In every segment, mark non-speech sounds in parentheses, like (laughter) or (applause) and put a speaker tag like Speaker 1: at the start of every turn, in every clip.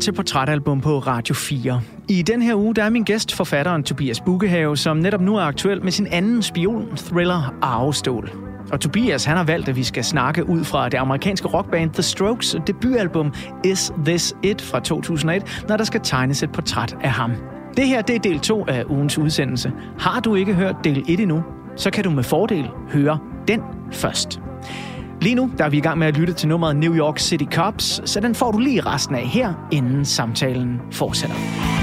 Speaker 1: til Portrætalbum på Radio 4. I den her uge der er min gæst forfatteren Tobias Bukkehave, som netop nu er aktuel med sin anden spion-thriller Arvestål. Og Tobias han har valgt, at vi skal snakke ud fra det amerikanske rockband The Strokes debutalbum Is This It fra 2001, når der skal tegnes et portræt af ham. Det her det er del 2 af ugens udsendelse. Har du ikke hørt del 1 endnu, så kan du med fordel høre den først. Lige nu der er vi i gang med at lytte til nummeret New York City Cops, så den får du lige resten af her, inden samtalen fortsætter.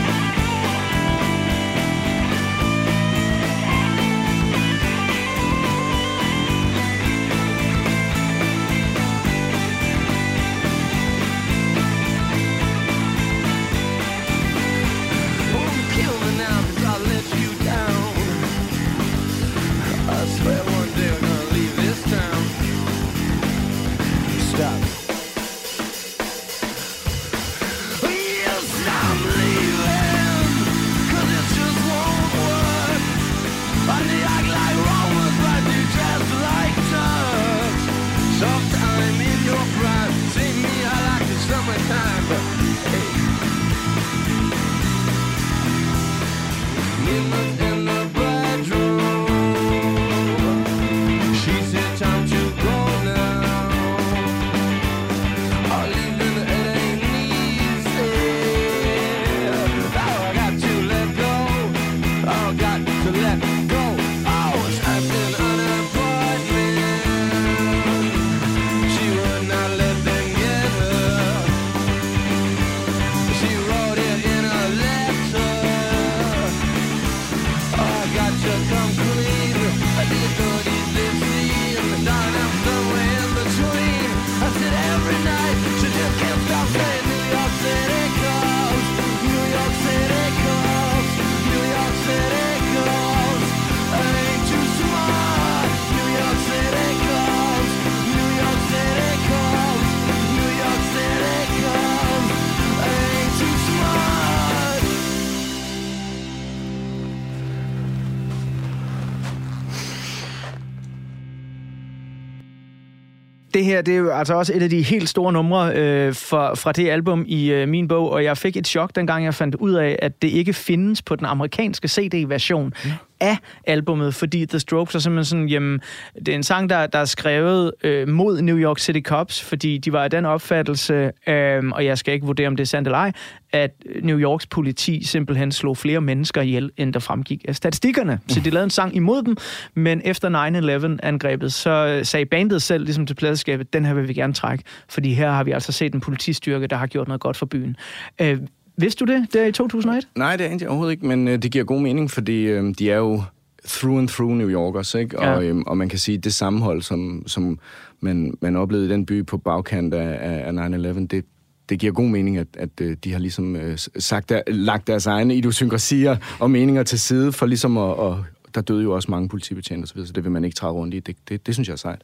Speaker 1: Det her, det er jo altså også et af de helt store numre øh, fra, fra det album i øh, min bog, og jeg fik et chok, dengang jeg fandt ud af, at det ikke findes på den amerikanske CD-version. Mm af albummet, fordi The Strokes er simpelthen sådan, jamen, det er en sang, der, der er skrevet øh, mod New York City Cops, fordi de var af den opfattelse, øh, og jeg skal ikke vurdere, om det er sandt eller ej, at New Yorks politi simpelthen slog flere mennesker ihjel, end der fremgik af statistikkerne. Så de lavede en sang imod dem, men efter 9-11-angrebet, så øh, sagde bandet selv ligesom til pladeskabet, den her vil vi gerne trække, fordi her har vi altså set en politistyrke, der har gjort noget godt for byen. Øh, Vidste du det, der i 2001?
Speaker 2: Nej, det er jeg overhovedet ikke, men øh, det giver god mening, fordi øh, de er jo through and through New Yorkers, ikke? Ja. Og, øh, og man kan sige, det sammenhold, som, som man, man oplevede i den by på bagkant af, af 9-11, det, det giver god mening, at, at øh, de har ligesom øh, sagt der, lagt deres egne idiosynkrasier og meninger til side for ligesom at, at, der døde jo også mange politibetjente osv., så det vil man ikke træde rundt i. Det, det, det synes jeg er sejt.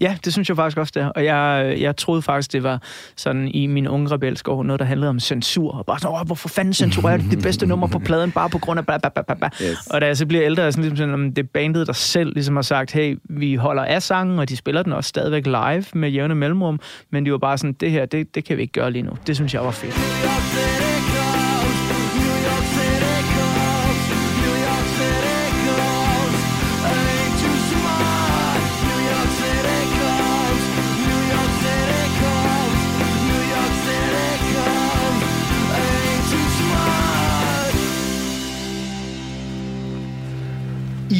Speaker 1: Ja, det synes jeg faktisk også, det er. Og jeg, jeg troede faktisk, det var sådan i min unge rebelske år, noget, der handlede om censur. Og bare sådan, hvorfor fanden censurerer det det bedste nummer på pladen, bare på grund af bla, bla, bla, bla. Yes. Og da jeg så bliver ældre, er sådan, ligesom sådan, det er bandet, der selv ligesom har sagt, hey, vi holder af sangen, og de spiller den også stadigvæk live med jævne mellemrum, men de var bare sådan, det her, det, det kan vi ikke gøre lige nu. Det synes jeg var fedt.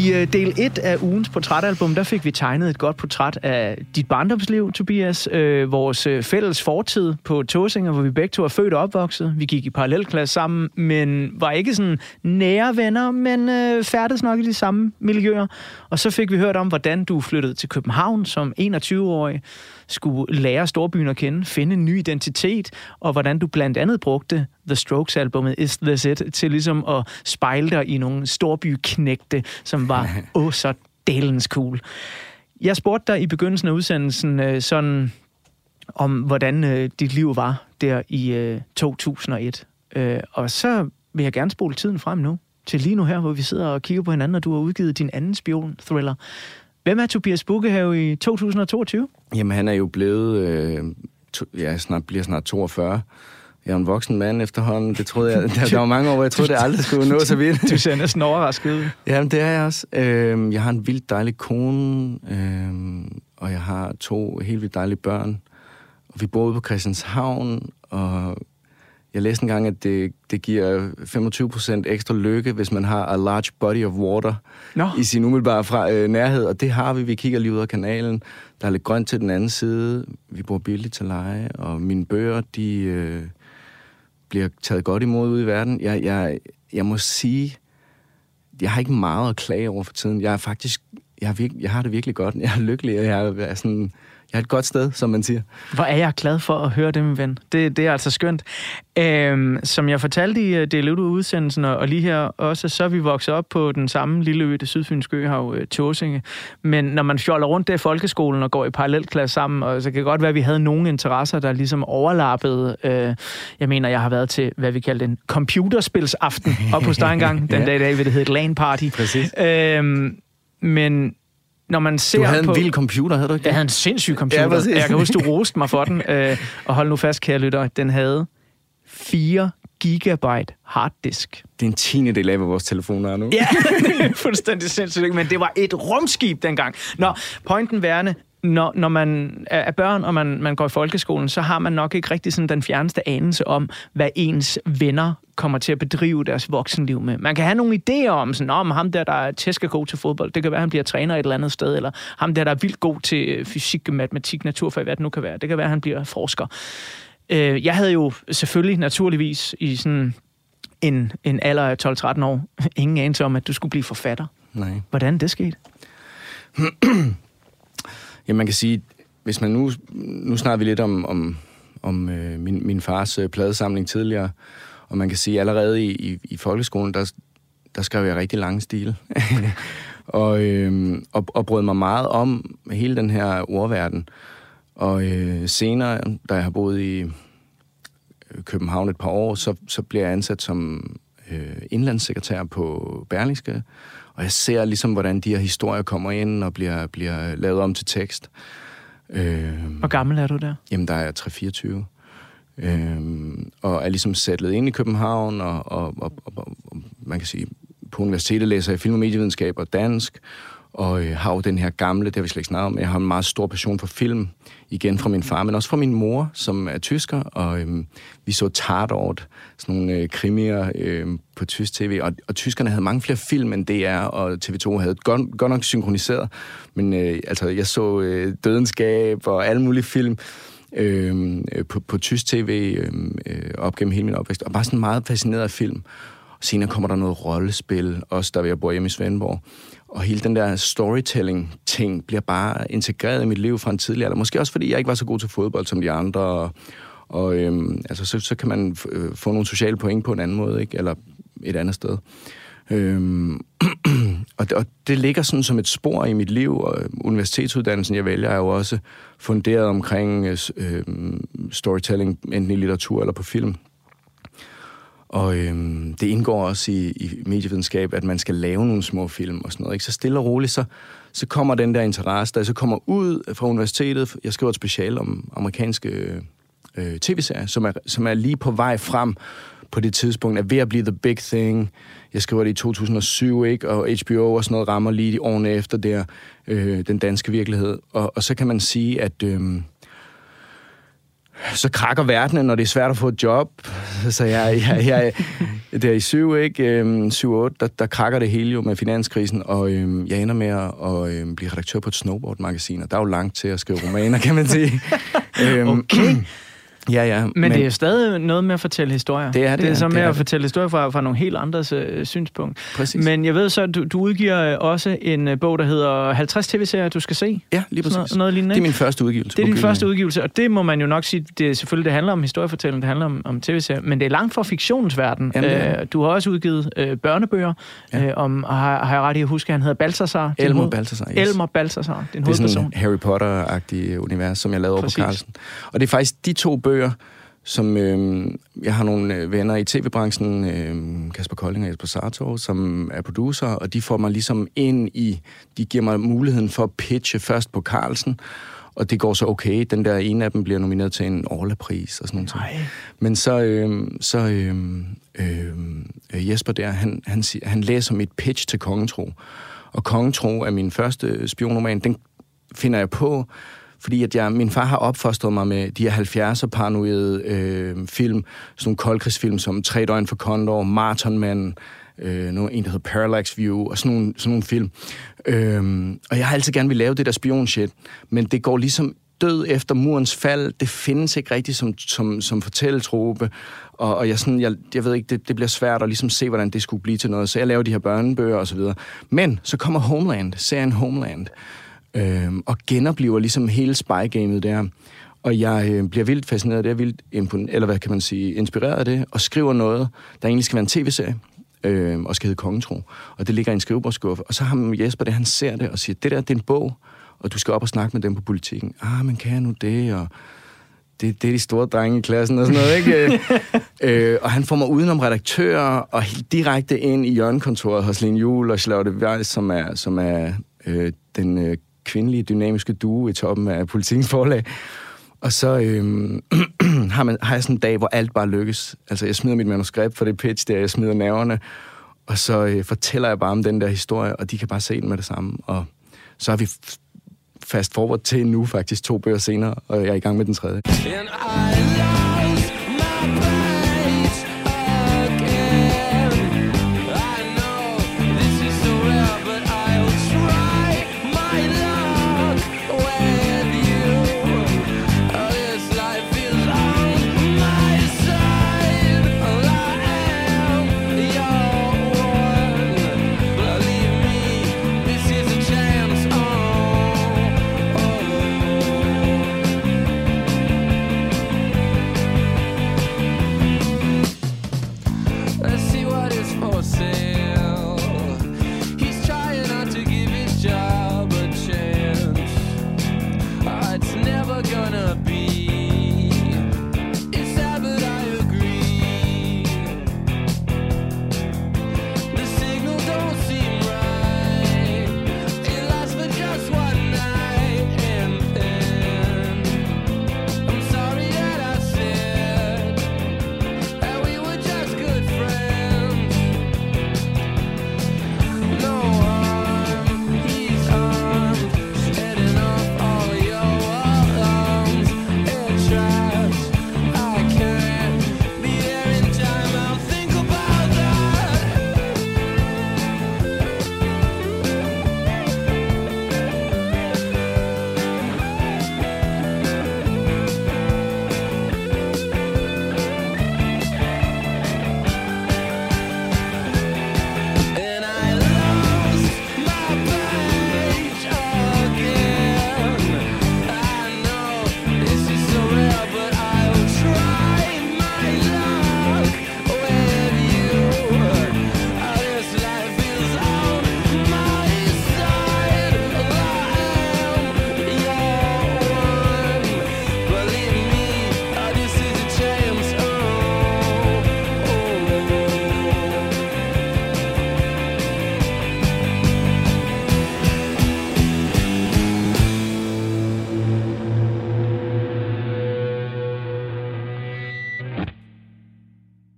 Speaker 1: I øh, del 1 af ugens portrætalbum, der fik vi tegnet et godt portræt af dit barndomsliv, Tobias. Øh, vores øh, fælles fortid på Tåsinger, hvor vi begge to er født og opvokset. Vi gik i parallelklasse sammen, men var ikke sådan nære venner, men øh, færdes nok i de samme miljøer. Og så fik vi hørt om, hvordan du flyttede til København som 21-årig skulle lære storbyen at kende, finde en ny identitet, og hvordan du blandt andet brugte The Strokes-albumet Is This It til ligesom at spejle dig i nogle storbyknægte, som var (laughs) åh oh, så dalens cool. Jeg spurgte dig i begyndelsen af udsendelsen øh, sådan om, hvordan øh, dit liv var der i øh, 2001. Øh, og så vil jeg gerne spole tiden frem nu, til lige nu her, hvor vi sidder og kigger på hinanden, og du har udgivet din anden spion-thriller. Hvem er Tobias Bukkehave i 2022?
Speaker 2: Jamen, han er jo blevet, øh, to, ja, snart, bliver snart 42, jeg er en voksen mand efterhånden. Det troede jeg, (laughs) der, der var mange år, hvor jeg troede, det aldrig skulle nå så vidt. (laughs)
Speaker 1: Du ser næsten overrasket ud.
Speaker 2: Jamen, det er jeg også. Øhm, jeg har en vildt dejlig kone, øhm, og jeg har to helt vildt dejlige børn. Og vi bor ude på Christianshavn, og jeg læste engang, at det, det giver 25% ekstra lykke, hvis man har a large body of water
Speaker 1: Nå.
Speaker 2: i sin umiddelbare fra, øh, nærhed. Og det har vi. Vi kigger lige ud af kanalen. Der er lidt grønt til den anden side. Vi bor billigt til leje, og mine bøger, de øh, bliver taget godt imod ude i verden. Jeg, jeg, jeg må sige, jeg har ikke meget at klage over for tiden. Jeg er faktisk, jeg har, virke, jeg har det virkelig godt. Jeg er lykkelig, og jeg er sådan jeg er et godt sted, som man siger.
Speaker 1: Hvor er jeg glad for at høre det, min ven. Det, det er altså skønt. Øhm, som jeg fortalte i uh, det udsendelsen og lige her også, så er vi vokset op på den samme lille ø, det sydfynske øhav, uh, Tåsinge. Men når man fjoller rundt der i folkeskolen og går i parallelklasse sammen, og så kan det godt være, at vi havde nogle interesser, der ligesom overlappede. Uh, jeg mener, jeg har været til, hvad vi kaldte en computerspilsaften (laughs) op hos dig engang. Den ja. dag i dag vil det hedde et LAN-party.
Speaker 2: Præcis.
Speaker 1: Øhm, men når man ser
Speaker 2: du havde
Speaker 1: på,
Speaker 2: en vild computer, havde du ikke
Speaker 1: Jeg havde en sindssyg computer. Ja, jeg kan huske, du roste mig for den. (laughs) Øh, og hold nu fast, kære lytter, den havde 4 gigabyte harddisk.
Speaker 2: Det er en tiende del af, hvad vores telefoner er nu.
Speaker 1: Ja, (laughs) fuldstændig sindssygt. Men det var et rumskib dengang. Nå, pointen værende, når, når man er børn, og man, man går i folkeskolen, så har man nok ikke rigtig sådan den fjerneste anelse om, hvad ens venner kommer til at bedrive deres voksenliv med. Man kan have nogle idéer om, sådan, om ham der, der er tæsk god til fodbold, det kan være, han bliver træner et eller andet sted, eller ham der, der er vildt god til fysik, matematik, naturfag, hvad det nu kan være. Det kan være, han bliver forsker. Øh, jeg havde jo selvfølgelig, naturligvis, i sådan en, en alder af 12-13 år, ingen anelse om, at du skulle blive forfatter.
Speaker 2: Nej.
Speaker 1: Hvordan det skete? (clears throat)
Speaker 2: Ja, man kan sige, hvis man nu, nu snakker vi lidt om, om, om øh, min, min fars øh, pladesamling tidligere, og man kan sige, allerede i, i, i folkeskolen, der, der skrev jeg rigtig lange stil. (laughs) og, øh, og, og brød mig meget om hele den her ordverden. Og øh, senere, da jeg har boet i øh, København et par år, så, så bliver jeg ansat som øh, indlandssekretær på Berlingske, og jeg ser ligesom, hvordan de her historier kommer ind og bliver, bliver lavet om til tekst.
Speaker 1: Øh, Hvor gammel er du der?
Speaker 2: Jamen, der er jeg 3-24. Øh, og er ligesom sætlet ind i København, og, og, og, og, og man kan sige, på universitetet læser jeg film- og medievidenskab og dansk, og øh, har jo den her gamle, det har vi slet ikke snakket om, jeg har en meget stor passion for film, igen fra min far, men også fra min mor, som er tysker, og øh, vi så Tatort, sådan nogle øh, krimier øh, på tysk tv, og, og tyskerne havde mange flere film end DR, og TV2 havde godt, godt nok synkroniseret, men øh, altså, jeg så øh, Dødenskab og alle mulige film, øh, på, på tysk tv øh, øh, op gennem hele min opvækst, og bare sådan meget fascineret af film. Og senere kommer der noget rollespil, også der jeg bor hjemme i Svendborg. Og hele den der storytelling-ting bliver bare integreret i mit liv fra en tidlig alder. Måske også fordi jeg ikke var så god til fodbold som de andre. Og, og øhm, altså, så, så kan man øh, få nogle sociale point på en anden måde, ikke? eller et andet sted. Øhm, (clears throat) og, det, og det ligger sådan som et spor i mit liv, og universitetsuddannelsen, jeg vælger, er jo også funderet omkring øh, øhm, storytelling, enten i litteratur eller på film. Og øhm, det indgår også i, i medievidenskab, at man skal lave nogle små film og sådan noget. Ikke? Så stille og roligt, så, så kommer den der interesse, der så kommer ud fra universitetet. Jeg skriver et special om amerikanske øh, øh, tv-serier, som er, som er lige på vej frem på det tidspunkt, er ved at blive the big thing. Jeg skriver det i 2007, ikke? og HBO og sådan noget rammer lige de årene efter der, øh, den danske virkelighed. Og, og så kan man sige, at... Øh, så krakker verdenen, når det er svært at få et job. (laughs) Så jeg, jeg, jeg, det er i 7, ikke? 7-8, øhm, der, der krakker det hele jo med finanskrisen, og øhm, jeg ender med at, at øhm, blive redaktør på et snowboard-magasin, og der er jo langt til at skrive romaner, kan man sige. (laughs)
Speaker 1: øhm, okay.
Speaker 2: Ja, ja.
Speaker 1: Men, men det er stadig noget med at fortælle historier.
Speaker 2: Det er det,
Speaker 1: Det er så
Speaker 2: ja,
Speaker 1: med
Speaker 2: det
Speaker 1: at fortælle historier fra, fra nogle helt andres øh, synspunkt.
Speaker 2: Præcis.
Speaker 1: Men jeg ved så, at du, du udgiver også en øh, bog, der hedder 50 tv-serier, du skal se.
Speaker 2: Ja, lige præcis.
Speaker 1: Noget, noget lignende.
Speaker 2: Det er min første udgivelse.
Speaker 1: Det er din første udgivelse, og det må man jo nok sige, det er selvfølgelig, det handler om historiefortælling, det handler om, om tv-serier, men det er langt fra fiktionens verden.
Speaker 2: Jamen, ja.
Speaker 1: øh, du har også udgivet øh, børnebøger, ja. øh, om, har, har jeg ret i at huske, at han hedder Balthasar?
Speaker 2: Elmer Balthasar, yes.
Speaker 1: Elmer Balthasar, din
Speaker 2: det er
Speaker 1: hovedperson.
Speaker 2: sådan Harry Potter-agtig univers, som jeg lavede over på Carlsen. Og det er faktisk de to bøger, som øh, jeg har nogle øh, venner i tv-branchen, øh, Kasper Kolding og Jesper Sartor, som er producer, og de får mig ligesom ind i, de giver mig muligheden for at pitche først på Carlsen, og det går så okay. Den der ene af dem bliver nomineret til en Orla-pris og sådan noget.
Speaker 1: Nej.
Speaker 2: Men så, øh, så øh, øh, Jesper der, han, han, han læser mit pitch til Kongetro. Og Kongetro er min første spionroman. Den finder jeg på, fordi at jeg, min far har opfostret mig med de her 70'er paranoide øh, film, sådan nogle koldkrigsfilm som Tre døgn for Condor, Marathonmanden, øh, noget, en, der hedder Parallax View, og sådan nogle, sådan nogle film. Øhm, og jeg har altid gerne vil lave det der spion-shit, men det går ligesom død efter murens fald. Det findes ikke rigtigt som, som, som fortælletrope, og, og jeg, sådan, jeg, jeg ved ikke, det, det bliver svært at ligesom se, hvordan det skulle blive til noget, så jeg laver de her børnebøger og så videre. Men så kommer Homeland, serien Homeland, øhm, og genoplever ligesom hele spy-gamet der. Og jeg øh, bliver vildt fascineret af det, jeg er vildt impon- eller hvad kan man sige, inspireret af det, og skriver noget, der egentlig skal være en tv-serie, øh, og skal hedde Kongetro. Og det ligger i en skrivebordskuffe. Og så har Jesper det, han ser det og siger, det der, det er en bog, og du skal op og snakke med dem på politikken. Ah, men kan jeg nu det? Og det, det er de store drenge i klassen og sådan noget, ikke? (laughs) øh, og han får mig udenom redaktører og helt direkte ind i hjørnekontoret hos Lene Juhl og Charlotte Weiss, som er, som er øh, den øh, kvindelige dynamiske duo i toppen af politikens forlag. Og så øh, (clears throat) har, man, har jeg sådan en dag, hvor alt bare lykkes. Altså, jeg smider mit manuskript for det pitch der, jeg smider nerverne, og så øh, fortæller jeg bare om den der historie, og de kan bare se den med det samme. Og så har vi fast forward til nu faktisk to bøger senere, og jeg er i gang med den tredje.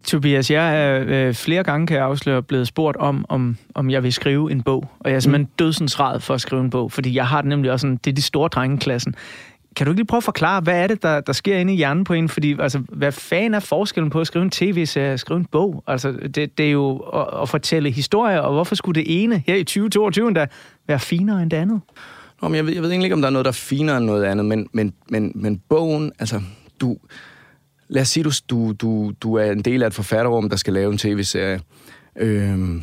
Speaker 1: Tobias, jeg er øh, flere gange, kan jeg afsløre, blevet spurgt om, om, om jeg vil skrive en bog. Og jeg er simpelthen mm. dødsensrad for at skrive en bog, fordi jeg har det nemlig også sådan, det er de store drengeklassen. Kan du ikke lige prøve at forklare, hvad er det, der, der sker inde i hjernen på en? Fordi, altså, hvad fanden er forskellen på at skrive en tv-serie og skrive en bog? Altså, det, det er jo at, at fortælle historier, og hvorfor skulle det ene her i 2022 endda være finere end det andet?
Speaker 2: Nå, men jeg ved, jeg ved egentlig ikke, om der er noget, der er finere end noget andet, men, men, men, men bogen, altså, du... Lad os sige, du, du, du, du er en del af et forfatterrum, der skal lave en tv-serie. Øhm,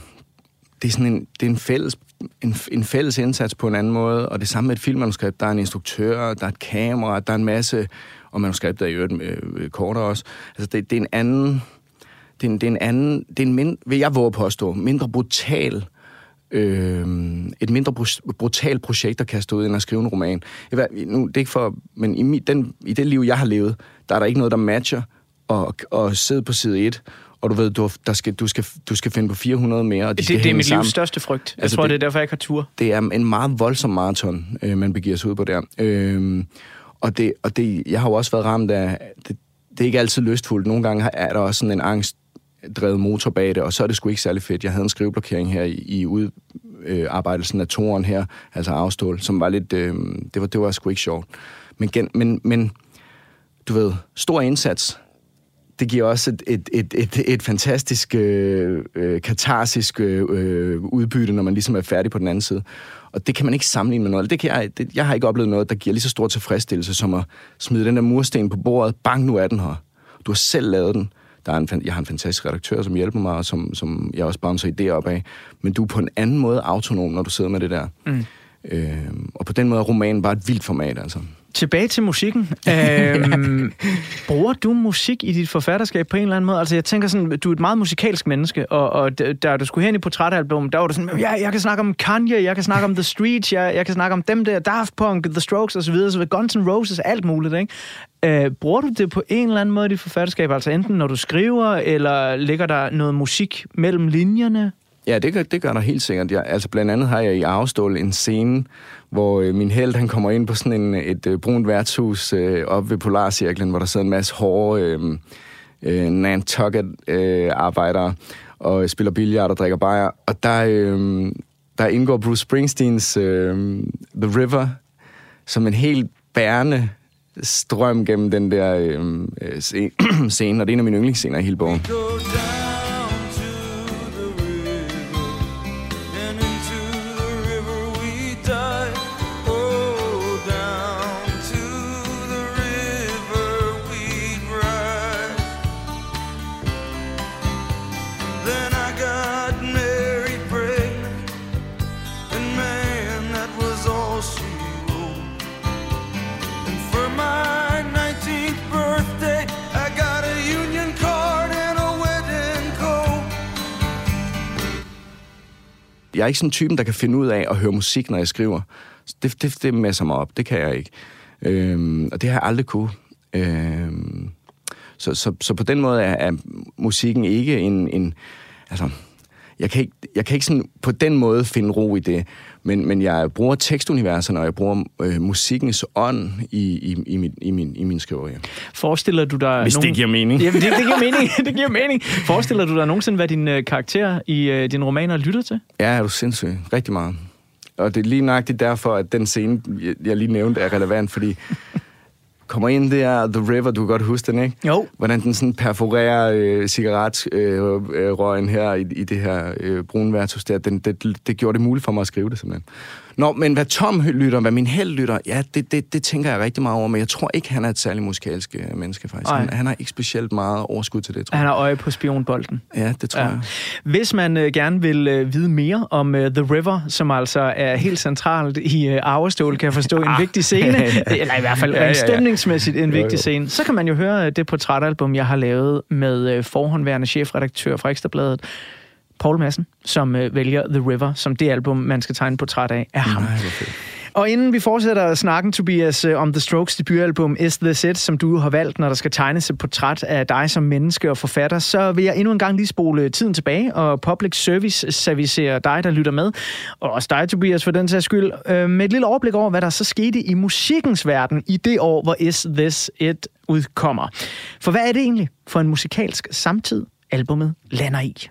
Speaker 2: det er sådan en, det er en fælles, en, en fælles indsats på en anden måde, og det samme med et filmmanuskript. Der er en instruktør, der er et kamera, der er en masse, og manuskriptet er i øvrigt med kortere også. Altså, det, det er en anden... Det er en, det er en anden... Det er en mind, vil jeg våge påstå, mindre brutal øh, et mindre br- brutalt projekt at kaste ud end at skrive en roman. Jeg nu, det er ikke for, men i, den, i det liv, jeg har levet, der er der ikke noget, der matcher at, at sidde på side 1 og du ved, du, der skal, du, skal, du skal finde på 400 mere, og de
Speaker 1: Det,
Speaker 2: skal
Speaker 1: det er mit
Speaker 2: sammen.
Speaker 1: livs største frygt. Jeg
Speaker 2: Altså,
Speaker 1: tror, det,
Speaker 2: det-
Speaker 1: er derfor, jeg ikke har tur.
Speaker 2: det er en meget voldsom maraton, øh, man begiver sig ud på der. Øh, og det, og det, jeg har jo også været ramt af, det, det er ikke altid lystfuldt. Nogle gange er der også sådan en drevet motor bag det, og så er det sgu ikke særlig fedt. Jeg havde en skriveblokering her i, i udarbejdelsen øh, af toren her, altså afstål, som var lidt, øh, det, var, det var sgu ikke sjovt. Men, gen, men, men du ved, stor indsats, det giver også et, et, et, et, et fantastisk øh, øh, katarsisk øh, udbytte, når man ligesom er færdig på den anden side. Og det kan man ikke sammenligne med noget. Det kan jeg, det, jeg har ikke oplevet noget, der giver lige så stor tilfredsstillelse, som at smide den der mursten på bordet. Bang, nu er den her. Du har selv lavet den. Der er en, jeg har en fantastisk redaktør, som hjælper mig, og som, som jeg også bouncer idéer op af. Men du er på en anden måde autonom, når du sidder med det der. Mm. Øh, og på den måde er romanen bare et vildt format, altså.
Speaker 1: Tilbage til musikken. (laughs) Øhm, bruger du musik i dit forfatterskab på en eller anden måde? Altså, jeg tænker sådan, du er et meget musikalsk menneske, og, og da du skulle hen i portrætalbum, der var du sådan, ja, jeg kan snakke om Kanye, jeg kan snakke om The Streets, jeg, jeg kan snakke om dem der, Daft Punk, The Strokes osv., så Guns N' Roses, alt muligt, ikke? Øh, bruger du det på en eller anden måde i dit forfatterskab? Altså enten når du skriver, eller ligger der noget musik mellem linjerne?
Speaker 2: Ja, det gør, det gør der helt sikkert. Jeg, altså blandt andet har jeg i Arvestål en scene, hvor øh, min held han kommer ind på sådan en, et øh, brunt værtshus øh, oppe ved Polarcirklen, hvor der sidder en masse hårde øh, øh, Nantucket-arbejdere og spiller billard og drikker bajer. Og der, øh, der indgår Bruce Springsteens øh, The River som en helt bærende strøm gennem den der øh, øh (clears throat) scene, og det er en af mine yndlingsscener i hele bogen. Jeg er ikke sådan typen, der kan finde ud af at høre musik, når jeg skriver. Det, det, det messer mig op. Det kan jeg ikke. Øhm, og det har jeg aldrig kunne. Øhm, så, så, så på den måde er, er musikken ikke en... en altså, jeg kan ikke, jeg kan ikke sådan på den måde finde ro i det, men, men jeg bruger tekstuniverserne, og jeg bruger øh, musikkens ånd i, i, i, min, i, min, i min skriverier.
Speaker 1: Forestiller du dig...
Speaker 2: Hvis det
Speaker 1: nogen-
Speaker 2: giver mening.
Speaker 1: Jamen, det, det giver mening. (laughs) det giver mening. Forestiller du dig nogensinde, hvad din øh, karakter i øh, din romaner lytter til?
Speaker 2: Ja, er du sindssyg. Rigtig meget. Og det er lige nøjagtigt derfor, at den scene, jeg lige nævnte, er relevant, fordi kommer ind der, The River, du kan godt huske den, ikke?
Speaker 1: Jo.
Speaker 2: Hvordan den sådan perforerer øh, cigaretrøgen øh, røgen her i, i det her øh, brune værtshus der, den, det, det gjorde det muligt for mig at skrive det simpelthen. Nå, men hvad Tom lytter, hvad min held lytter, ja, det, det, det tænker jeg rigtig meget over, men jeg tror ikke, han er et særligt musikalsk øh, menneske, faktisk.
Speaker 1: Ej.
Speaker 2: Han, han har ikke specielt meget overskud til det, tror
Speaker 1: Han
Speaker 2: jeg.
Speaker 1: har øje på spionbolden.
Speaker 2: Ja, det tror
Speaker 1: Ja.
Speaker 2: jeg.
Speaker 1: Hvis man øh, gerne vil øh, vide mere om øh, The River, som altså er helt centralt i øh, Arvestål, kan jeg forstå, en vigtig scene, (laughs) eller i hvert fald
Speaker 2: Ja, ja, ja.
Speaker 1: stemningsmæssigt en
Speaker 2: Jo,
Speaker 1: vigtig
Speaker 2: jo.
Speaker 1: scene, så kan man jo høre øh, det portrætalbum, jeg har lavet med øh, forhåndværende chefredaktør fra Ekstrabladet, Paul Madsen, som øh, vælger The River som det album, man skal tegne portræt af, af ham.
Speaker 2: Nej.
Speaker 1: Og inden vi fortsætter snakken, Tobias, øh, om The Strokes debutalbum Is This It, som du har valgt, når der skal tegnes et portræt af dig som menneske og forfatter, så vil jeg endnu en gang lige spole tiden tilbage og public service servicere dig, der lytter med, og også dig, Tobias, for den sags skyld, øh, med et lille overblik over, hvad der så skete i musikkens verden i det år, hvor Is This It udkommer. For hvad er det egentlig for en musikalsk samtid, albumet lander i?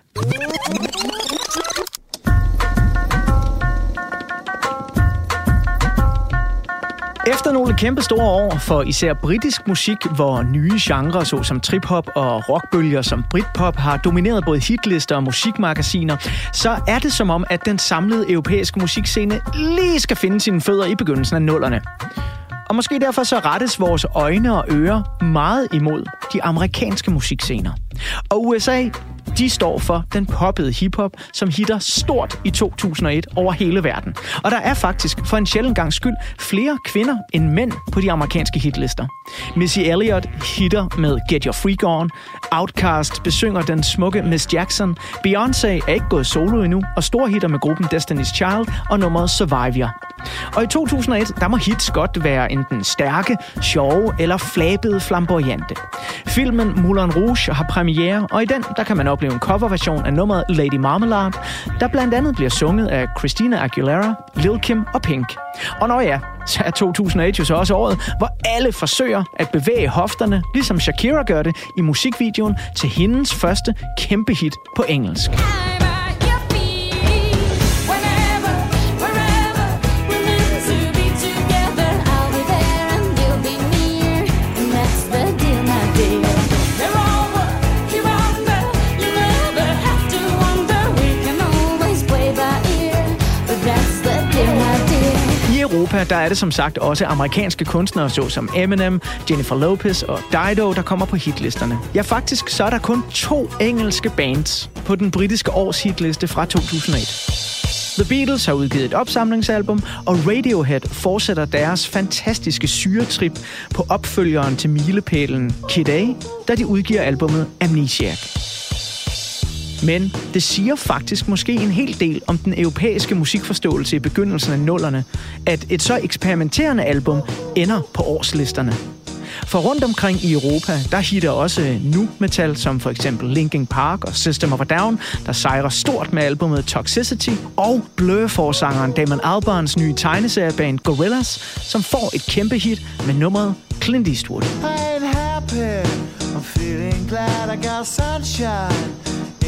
Speaker 1: Efter nogle kæmpe store år for især britisk musik, hvor nye genrer såsom trip-hop og rockbølger som Britpop har domineret både hitlister og musikmagasiner, så er det som om, at den samlede europæiske musikscene lige skal finde sine fødder i begyndelsen af nullerne. Og måske derfor så rettes vores øjne og ører meget imod de amerikanske musikscener. Og USA, de står for den poppede hiphop, som hitter stort i 2001 over hele verden. Og der er faktisk for en sjældent gang skyld flere kvinder end mænd på de amerikanske hitlister. Missy Elliott hitter med Get Your Freak On, Outkast besynger den smukke Miss Jackson, Beyoncé er ikke gået solo endnu, og store hitter med gruppen Destiny's Child og nummeret Survivor. Og i 2001, der må hits godt være enten stærke, sjove eller flabede flamboyante. Filmen Moulin Rouge har premiere, og i den der kan man opleve en coverversion af nummeret Lady Marmalade, der blandt andet bliver sunget af Christina Aguilera, Lil Kim og Pink. Og når ja, så er 2008 jo så også året, hvor alle forsøger at bevæge hofterne, ligesom Shakira gør det i musikvideoen til hendes første kæmpe hit på engelsk.
Speaker 3: I'm
Speaker 1: Europa der er det som sagt også amerikanske kunstnere såsom Eminem, Jennifer Lopez og Dido, der kommer på hitlisterne. Ja, faktisk så er der kun to engelske bands på den britiske års hitliste fra 2001. The Beatles har udgivet et opsamlingsalbum, og Radiohead fortsætter deres fantastiske syretrip på opfølgeren til milepælen Kid A, da de udgiver albummet Amnesiac. Men det siger faktisk måske en hel del om den europæiske musikforståelse i begyndelsen af nullerne, at et så eksperimenterende album ender på årslisterne. For rundt omkring i Europa, der hitter også nu metal, som for eksempel Linkin Park og System of a Down, der sejrer stort med albumet Toxicity, og Blur-forsangeren Damon Albarns nye tegneserieband Gorillas, som får et kæmpe hit med nummeret Clint Eastwood.
Speaker 4: I ain't happy. I'm feeling glad I got sunshine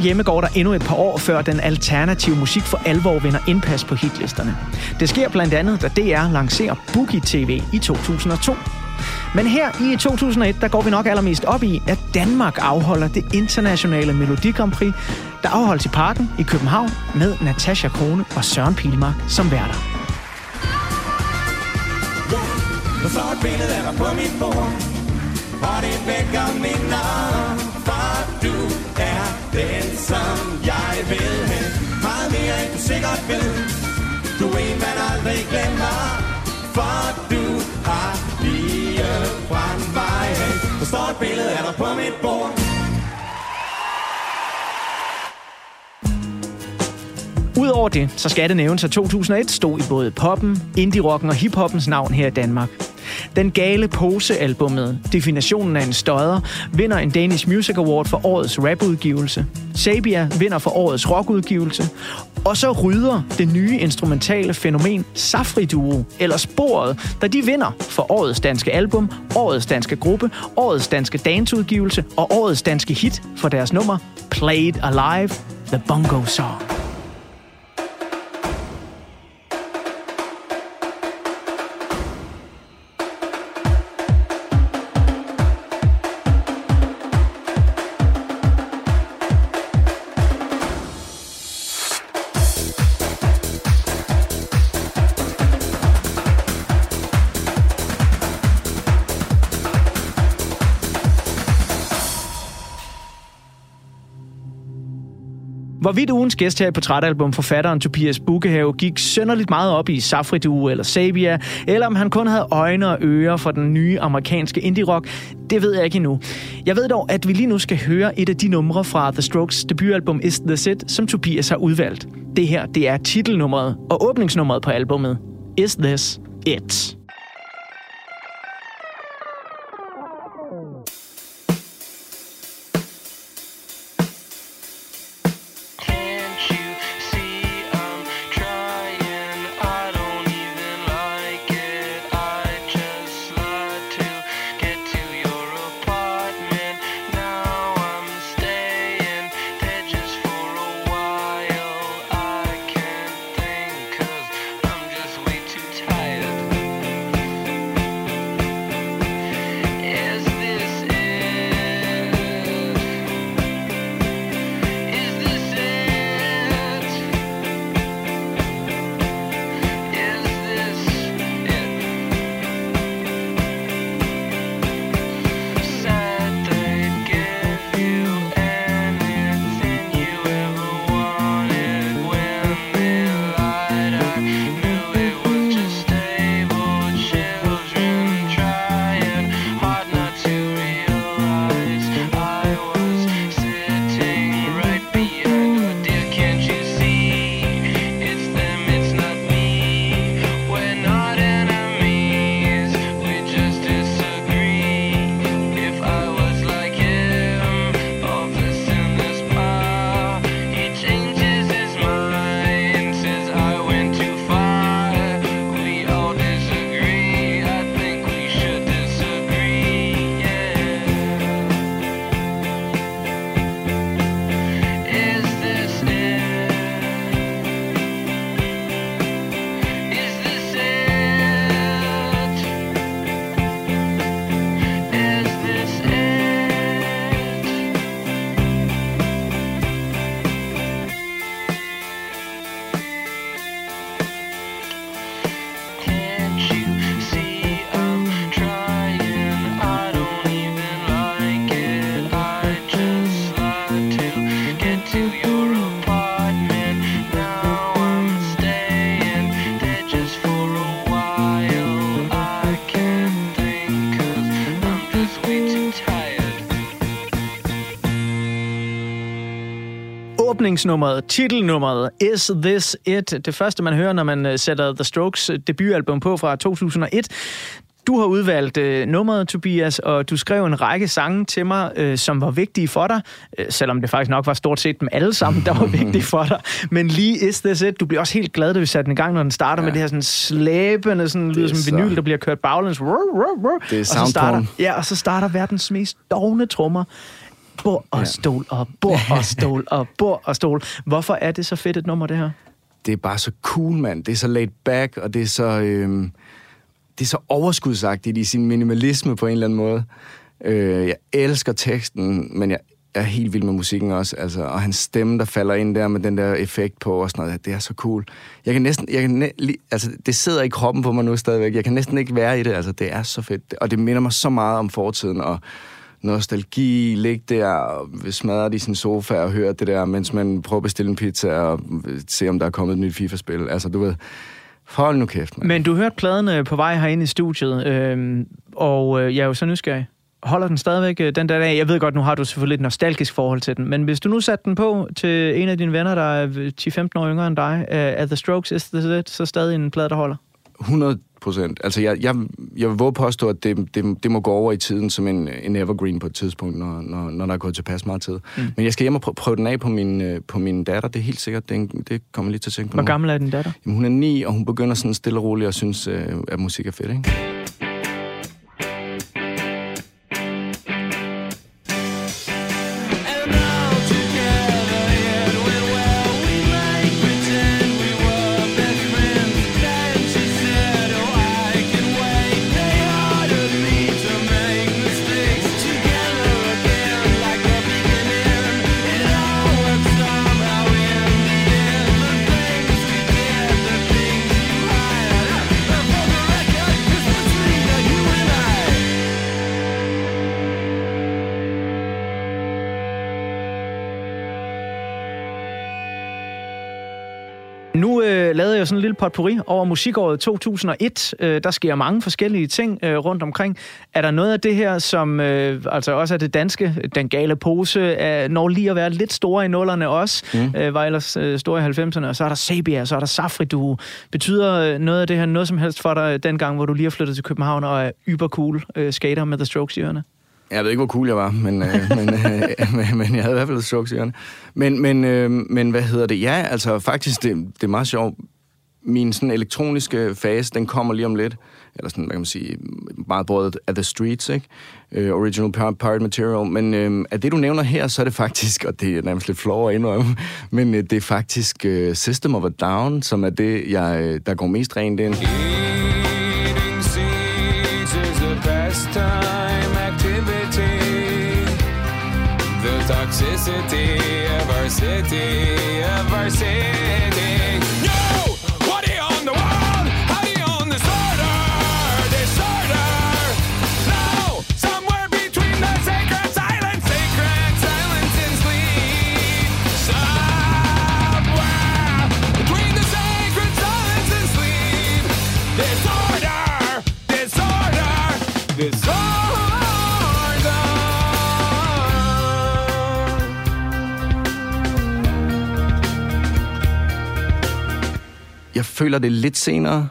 Speaker 1: hjemme går der endnu et par år, før den alternative musik for alvor vinder indpas på hitlisterne. Det sker blandt andet, da DR lancerer Boogie TV i 2002. Men her i 2001, der går vi nok allermest op i, at Danmark afholder det internationale Melodi Grand Prix, der afholdes i parken i København med Natasha Krone og Søren Pilmark som værter.
Speaker 5: Der står et billede af dig på mit bord Og det vækker minder For du den, som jeg vil have Meget mere end du sikkert ved. Du er en, man aldrig glemmer. For du har lige brændt mig af Der står et billede af dig på mit bord.
Speaker 1: Udover det, så skal det nævnes, at 2001 stod i både poppen, indie-rocken og hiphoppens navn her i Danmark. Den gale pose-albummet, definitionen af en støder, vinder en Danish Music Award for årets rapudgivelse. Sabia vinder for årets rockudgivelse. Og så rydder det nye instrumentale fænomen Safri Duo, eller Sporet, da de vinder for årets danske album, årets danske gruppe, årets danske danceudgivelse og årets danske hit for deres nummer Played Alive, The Bongo Song. Hvorvidt ugens gæst her i Portrætalbum, forfatteren Tobias Bukkehave, gik sønderligt meget op i Safridu eller Sabia, eller om han kun havde øjne og ører for den nye amerikanske indie-rock, det ved jeg ikke endnu. Jeg ved dog, at vi lige nu skal høre et af de numre fra The Strokes debutalbum Is This It, som Tobias har udvalgt. Det her, det er titelnummeret og åbningsnummeret på albummet Is This It. Åbningsnummeret, titelnummeret, Is This It? Det første, man hører, når man øh, sætter The Strokes øh, debutalbum på fra 2001. Du har udvalgt øh, nummeret, Tobias, og du skrev en række sange til mig, øh, som var vigtige for dig, øh, selvom det faktisk nok var stort set dem alle sammen, der var (laughs) vigtige for dig. Men lige Is This It? Du bliver også helt glad, da vi satte den i gang, når den starter ja. med det her sådan slæbende, sådan, lyder
Speaker 2: er
Speaker 1: som
Speaker 2: så-
Speaker 1: vinyl, der bliver kørt baglæns. Rrr, rrr, rrr.
Speaker 2: Det er
Speaker 1: og så starter. Ja, og så starter verdens mest dogne trommer. Bord og stol og bord (laughs) og stol og bord og stol. Hvorfor er det så fedt et nummer, det her?
Speaker 2: det er bare så cool, mand. Det er så laid back, og det er så, øhm, det er så overskudsagtigt i sin minimalisme på en eller anden måde. Øh, jeg elsker teksten, men jeg er helt vild med musikken også. Altså, og hans stemme, der falder ind der med den der effekt på og sådan noget, det er så cool. Jeg kan næsten, jeg kan næ- altså, det sidder i kroppen på mig nu stadigvæk. Jeg kan næsten ikke være i det. Altså, det er så fedt. Og det minder mig så meget om fortiden, og nostalgi, ligge der og smadret i sin sofa og høre det der, mens man prøver at bestille en pizza og se, om der er kommet et nyt FIFA-spil. Altså, du ved, hold nu kæft, mand.
Speaker 1: Men du hørte pladen øh, på vej herinde i studiet, øh, og øh, jeg er jo så nysgerrig. Holder den stadigvæk øh, den der dag? Jeg ved godt, nu har du selvfølgelig et nostalgisk forhold til den, men hvis du nu satte den på til en af dine venner, der er 10-15 år yngre end dig, øh, er The Strokes Is This It, så stadig en plade, der holder?
Speaker 2: 100 procent. Altså, jeg, jeg, jeg vil våge påstå, at det, det, det må gå over i tiden som en, en evergreen på et tidspunkt, når, når, når der er gået tilpas meget tid. Mm. Men jeg skal hjem og prøve, prøve den af på min, øh, på min datter. Det er helt sikkert. Det, det kommer lige til at tænke på
Speaker 1: Hvor
Speaker 2: nu.
Speaker 1: gammel er din datter?
Speaker 2: Jamen, hun er ni, og hun begynder sådan stille og roligt at synes, øh, at musik er fedt, ikke?
Speaker 1: Sådan en lille potpourri over musikåret 2001. Øh, der sker mange forskellige ting øh, rundt omkring. Er der noget af det her, som øh, altså også er det danske, den gale pose, øh, når lige at være lidt store i nullerne også, mm. øh, var ellers øh, store i 90'erne, og så er der Sabia, så er der Safri Du. Betyder øh, noget af det her noget som helst for dig dengang, hvor du lige har flyttet til København og er ybercool øh, skater med The Strokes i ørerne?
Speaker 2: Jeg ved ikke, hvor cool jeg var, men, øh, (laughs) men, øh, men, (laughs) men jeg havde i hvert fald strokes i ørerne. Men, men, øh, men hvad hedder det? Ja, altså faktisk, det, det er meget sjovt. Min sådan elektroniske fase, den kommer lige om lidt. Eller sådan, hvad kan man sige, meget båret af The Streets, ikke? Uh, original Pirate Material. Men uh, af det, du nævner her, så er det faktisk, og det er nærmest lidt flov at indrømme, (laughs) men uh, det er faktisk uh, System of a Down, som er det, jeg, der går mest rent ind.
Speaker 6: Eating seeds is a activity. The toxicity of our city, of our city.
Speaker 2: Føler det lidt senere,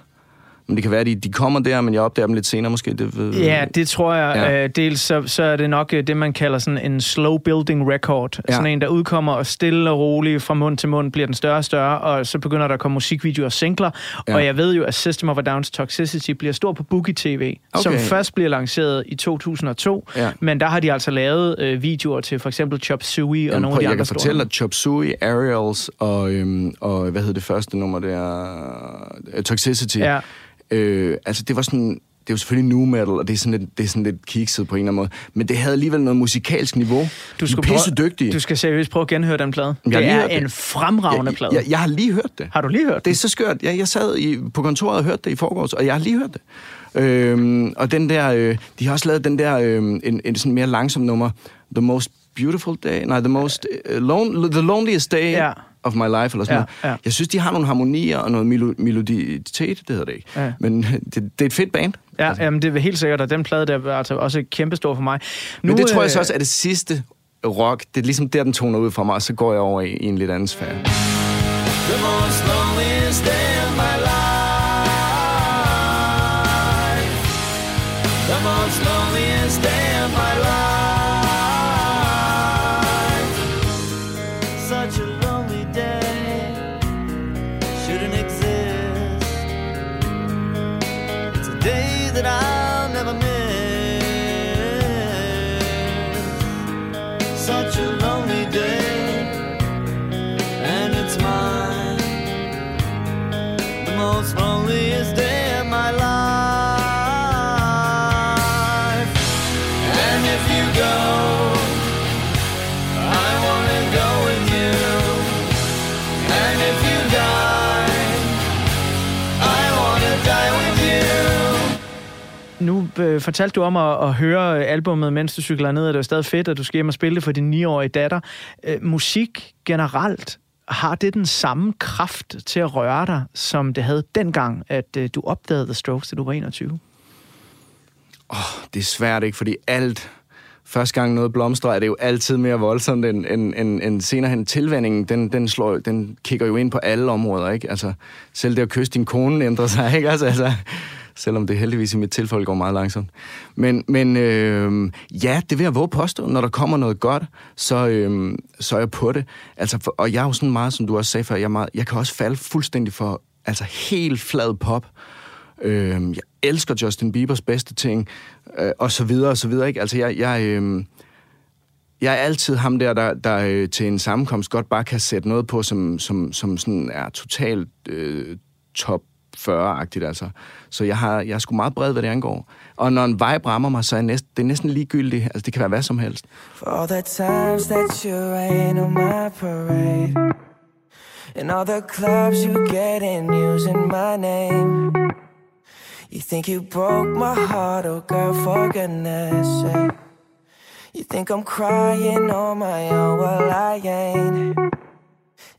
Speaker 2: men det kan være, at de, de kommer der, men jeg opdager dem lidt senere måske. Det, ved,
Speaker 1: Ja, det tror jeg.
Speaker 2: Ja.
Speaker 1: Ja. Dels så, så er det nok øh, det, man kalder sådan en slow building record. Ja. Sådan en, der udkommer og stille og roligt fra mund til mund bliver den større og større, og så begynder der at komme musikvideoer og singler.
Speaker 2: Ja.
Speaker 1: Og jeg ved jo, at System of a Down's Toxicity bliver stor på Boogie TV, okay. som først bliver lanceret i 2002.
Speaker 2: Ja.
Speaker 1: Men der har de altså lavet øh, videoer til for eksempel Chop Suey og
Speaker 2: Jamen,
Speaker 1: nogle
Speaker 2: prøv,
Speaker 1: af de
Speaker 2: jeg
Speaker 1: andre
Speaker 2: kan
Speaker 1: store.
Speaker 2: fortælle dig, Chop Suey, Ariels og, øhm, og hvad hed det første nummer der? Øh, Toxicity.
Speaker 1: Ja.
Speaker 2: Øh, altså, det var sådan... Det er jo selvfølgelig nu metal, og det er sådan lidt, det er sådan lidt kikset på en eller anden måde. Men det havde alligevel noget musikalsk niveau.
Speaker 1: Du skulle
Speaker 2: pisse dygtige.
Speaker 1: Du skal seriøst prøve at genhøre den plade.
Speaker 2: Jeg
Speaker 1: det er
Speaker 2: hørt det.
Speaker 1: en fremragende
Speaker 2: jeg,
Speaker 1: plade.
Speaker 2: jeg, jeg har lige hørt det.
Speaker 1: Har du lige hørt
Speaker 2: Det er så skørt. Jeg, jeg sad i, på kontoret og hørte det i forgårs, og jeg har lige hørt det. Øhm, og den der, øh, de har også lavet den der, øh, en, en sådan mere langsom nummer, The Most Beautiful Day, nej, The Most, uh, lone, The Loneliest Day
Speaker 1: Ja.
Speaker 2: Of My Life, eller sådan
Speaker 1: Ja,
Speaker 2: noget.
Speaker 1: ja.
Speaker 2: Jeg synes, de har nogle harmonier og noget melo- meloditet, det hedder det ikke.
Speaker 1: Ja.
Speaker 2: Men det, det er et fedt band.
Speaker 1: Ja, jamen, det er helt sikkert, og den plade der er altså også kæmpestor for mig.
Speaker 2: Men det tror jeg
Speaker 1: øh,
Speaker 2: så også er det sidste rock, det er ligesom der, den toner ud for mig, og så går jeg over i, i en lidt anden sfære.
Speaker 5: The
Speaker 1: øh, fortalte du om at, at høre albummet, mens du cykler ned, og det var stadig fedt, at du skal hjem og spille det for din 9-årige datter. Øh, musik generelt, har det den samme kraft til at røre dig, som det havde dengang, at øh, du opdagede The Strokes, da du var 21?
Speaker 2: det er svært, ikke? Fordi alt... Første gang noget blomstrer, er det jo altid mere voldsomt end, end, end, end senere hen. Tilvændingen, den, den, slår, den kigger jo ind på alle områder, ikke? Altså, selv det at kysse din kone ændrer sig, (laughs) ikke? Altså, altså, selvom det heldigvis i mit tilfælde går meget langsomt. Men, men øh, ja, det vil jeg våge påstå. Når der kommer noget godt, så, øh, så er jeg på det. Altså, for, og jeg er jo sådan meget, som du også sagde før, jeg, er meget, jeg kan også falde fuldstændig for altså, helt flad pop. Øh, jeg elsker Justin Biebers bedste ting, øh, og så videre, og så videre. Ikke? Altså, jeg, jeg, øh, jeg er altid ham der, der, der øh, til en sammenkomst godt bare kan sætte noget på, som, som, som sådan er totalt øh, top 40-agtigt, altså. Så jeg, har, jeg er sgu meget bred, hvad det angår. Og når en vibe rammer mig, så er næsten, det er næsten ligegyldigt. Altså, det kan være hvad som helst.
Speaker 7: For all the times that you rain on my parade And all the clubs you get in using my name You think you broke my heart, oh girl, for goodness sake You think I'm crying on my own, well I ain't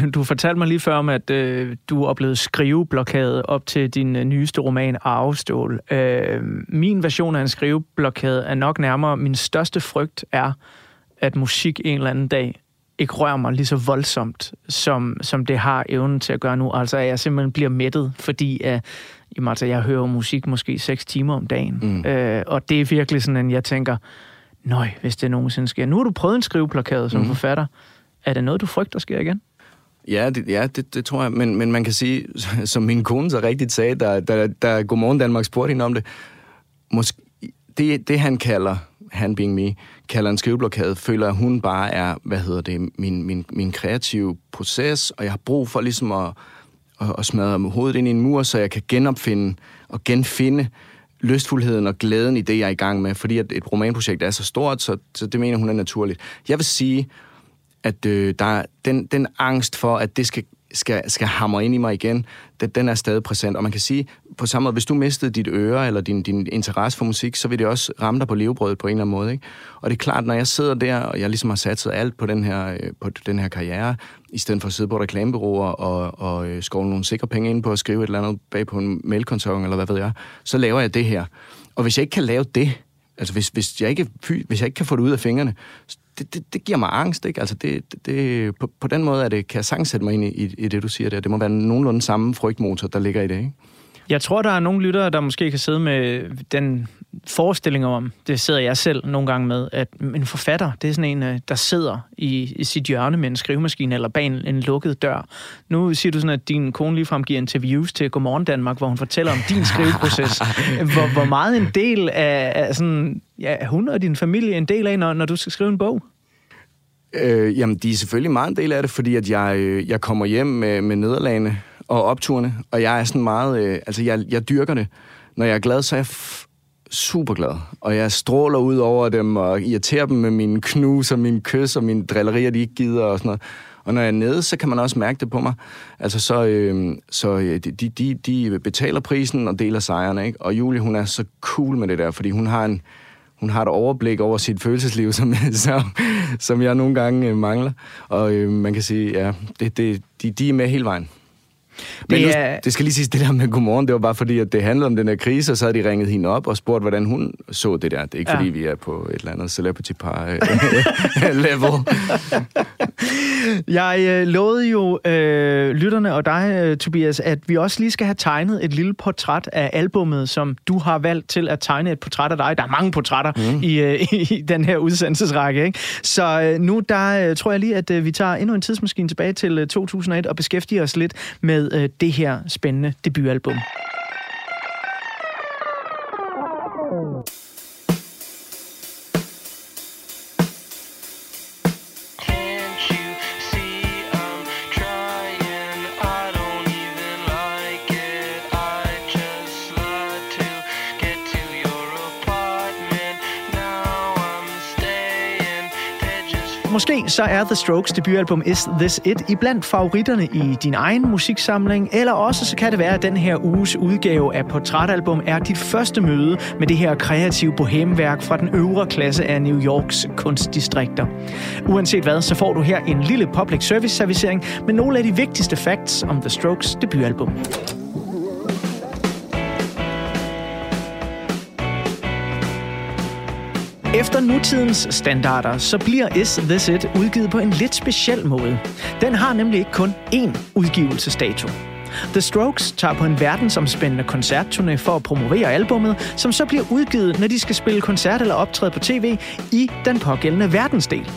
Speaker 7: (laughs)
Speaker 1: Du fortalte mig lige før om, at øh, du oplevede skriveblokade op til din øh, nyeste roman, Arvestål. Øh, min version af en skriveblokade er nok nærmere, min største frygt er, at musik en eller anden dag ikke rører mig lige så voldsomt, som, som det har evnen til at gøre nu. Altså, at jeg simpelthen bliver mættet, fordi at, jamen, altså, jeg hører musik måske 6 timer om dagen. Mm. Øh, og det er virkelig sådan, at jeg tænker, nøj, hvis det nogensinde sker. Nu har du prøvet en skriveblokade som mm. forfatter. Er det noget, du frygter sker igen?
Speaker 2: Ja, det, ja det, det tror jeg. Men, men man kan sige, (laughs) som min kone så rigtigt sagde, da, da, da Godmorgen Danmark spurgte hende om det, måske, det, det han kalder, han being me, kalder en skriveblokade, føler at hun bare er, hvad hedder det, min, min, min kreative proces, og jeg har brug for ligesom at, at, at smadre hovedet ind i en mur, så jeg kan genopfinde og genfinde lystfuldheden og glæden i det, jeg er i gang med, fordi at et romanprojekt er så stort, så, så det mener hun er naturligt. Jeg vil sige, at øh, der den, den angst for, at det skal, skal, skal hamre ind i mig igen, den, den er stadig præsent. Og man kan sige, på samme måde, hvis du mistede dit øre eller din, din interesse for musik, så vil det også ramme dig på levebrødet på en eller anden måde. Ikke? Og det er klart, når jeg sidder der, og jeg ligesom har satset alt på den her, øh, på den her karriere, i stedet for at sidde på reklamebureauer og, og øh, skovle nogle sikre penge ind på at skrive et eller andet bag på en mailkontorong, eller hvad ved jeg, så laver jeg det her. Og hvis jeg ikke kan lave det, altså hvis, hvis, jeg, ikke, hvis jeg ikke kan få det ud af fingrene, det, det, det giver mig angst, ikke? Altså det, det, det, på, på den måde er det, kan jeg sagtens sætte mig ind i, i, i det, du siger der. Det må være nogenlunde samme frygtmotor, der ligger i det, ikke?
Speaker 1: Jeg tror, der er nogle lyttere, der måske kan sidde med den forestilling om, det sidder jeg selv nogle gange med, at en forfatter, det er sådan en, øh, der sidder i, i sit hjørne med en skrivemaskine eller bag en, en lukket dør. Nu siger du sådan, at din kone ligefrem giver interviews til Godmorgen Danmark, hvor hun fortæller om din skriveproces. (laughs) hvor, hvor meget en del af, af sådan, ja, er hun og din familie en del af, når, når du skal skrive en bog?
Speaker 2: Øh, jamen, de er selvfølgelig meget en del af det, fordi at jeg, øh, jeg kommer hjem med, med nederlagene og opturene, og jeg er sådan meget... Øh, altså, jeg, jeg dyrker det. Når jeg er glad, så er jeg f- super glad, og jeg stråler ud over dem og irriterer dem med mine knus og mine kys og mine drillerier, de ikke gider og sådan noget. Og når jeg er nede, så kan man også mærke det på mig. Altså, så, øhm, øh, så de, de, de betaler prisen og deler sejrene, ikke? Og Julie, hun er så cool med det der, fordi hun har en, hun har et overblik over sit følelsesliv, (laughs) som, som, som jeg nogle gange øh, mangler. Og øh, man kan sige, ja, det, det, de, de er med hele vejen. Men
Speaker 1: Det
Speaker 2: nu, det skal lige siges, det der med godmorgen, det var bare fordi, at det handlede om den her krise, og så havde de ringet hende op og spurgt, hvordan hun så det der. Det er ikke
Speaker 1: Ja.
Speaker 2: ja. fordi, vi er på et eller andet celebrity par øh, (laughs) level.
Speaker 1: Jeg øh, lovede jo øh, lytterne og dig, øh, Tobias, at vi også lige skal have tegnet et lille portræt af albummet, som du har valgt til at tegne et portræt af dig. Der er mange portrætter mm. i, øh, (laughs) i den her udsendelsesrække. Ikke? Så øh, nu der øh, tror jeg lige, at øh, vi tager endnu en tidsmaskine tilbage til øh, 2001 og beskæftiger os lidt med øh, det her spændende debutalbum. Måske så er The Strokes debutalbum Is This It iblandt favoritterne i din egen musiksamling, eller også så kan det være, at den her uges udgave af Portrætalbum er dit første møde med det her kreative bohemværk fra den øvre klasse af New Yorks kunstdistrikter. Uanset hvad, så får du her en lille public service servicering med nogle af de vigtigste facts om The Strokes debutalbum. Efter nutidens standarder, så bliver Is This It udgivet på en lidt speciel måde. Den har nemlig ikke kun én udgivelsesdato. The Strokes tager på en verdensomspændende koncertturné for at promovere albummet, som så bliver udgivet, når de skal spille koncert eller optræde på tv i den pågældende verdensdel.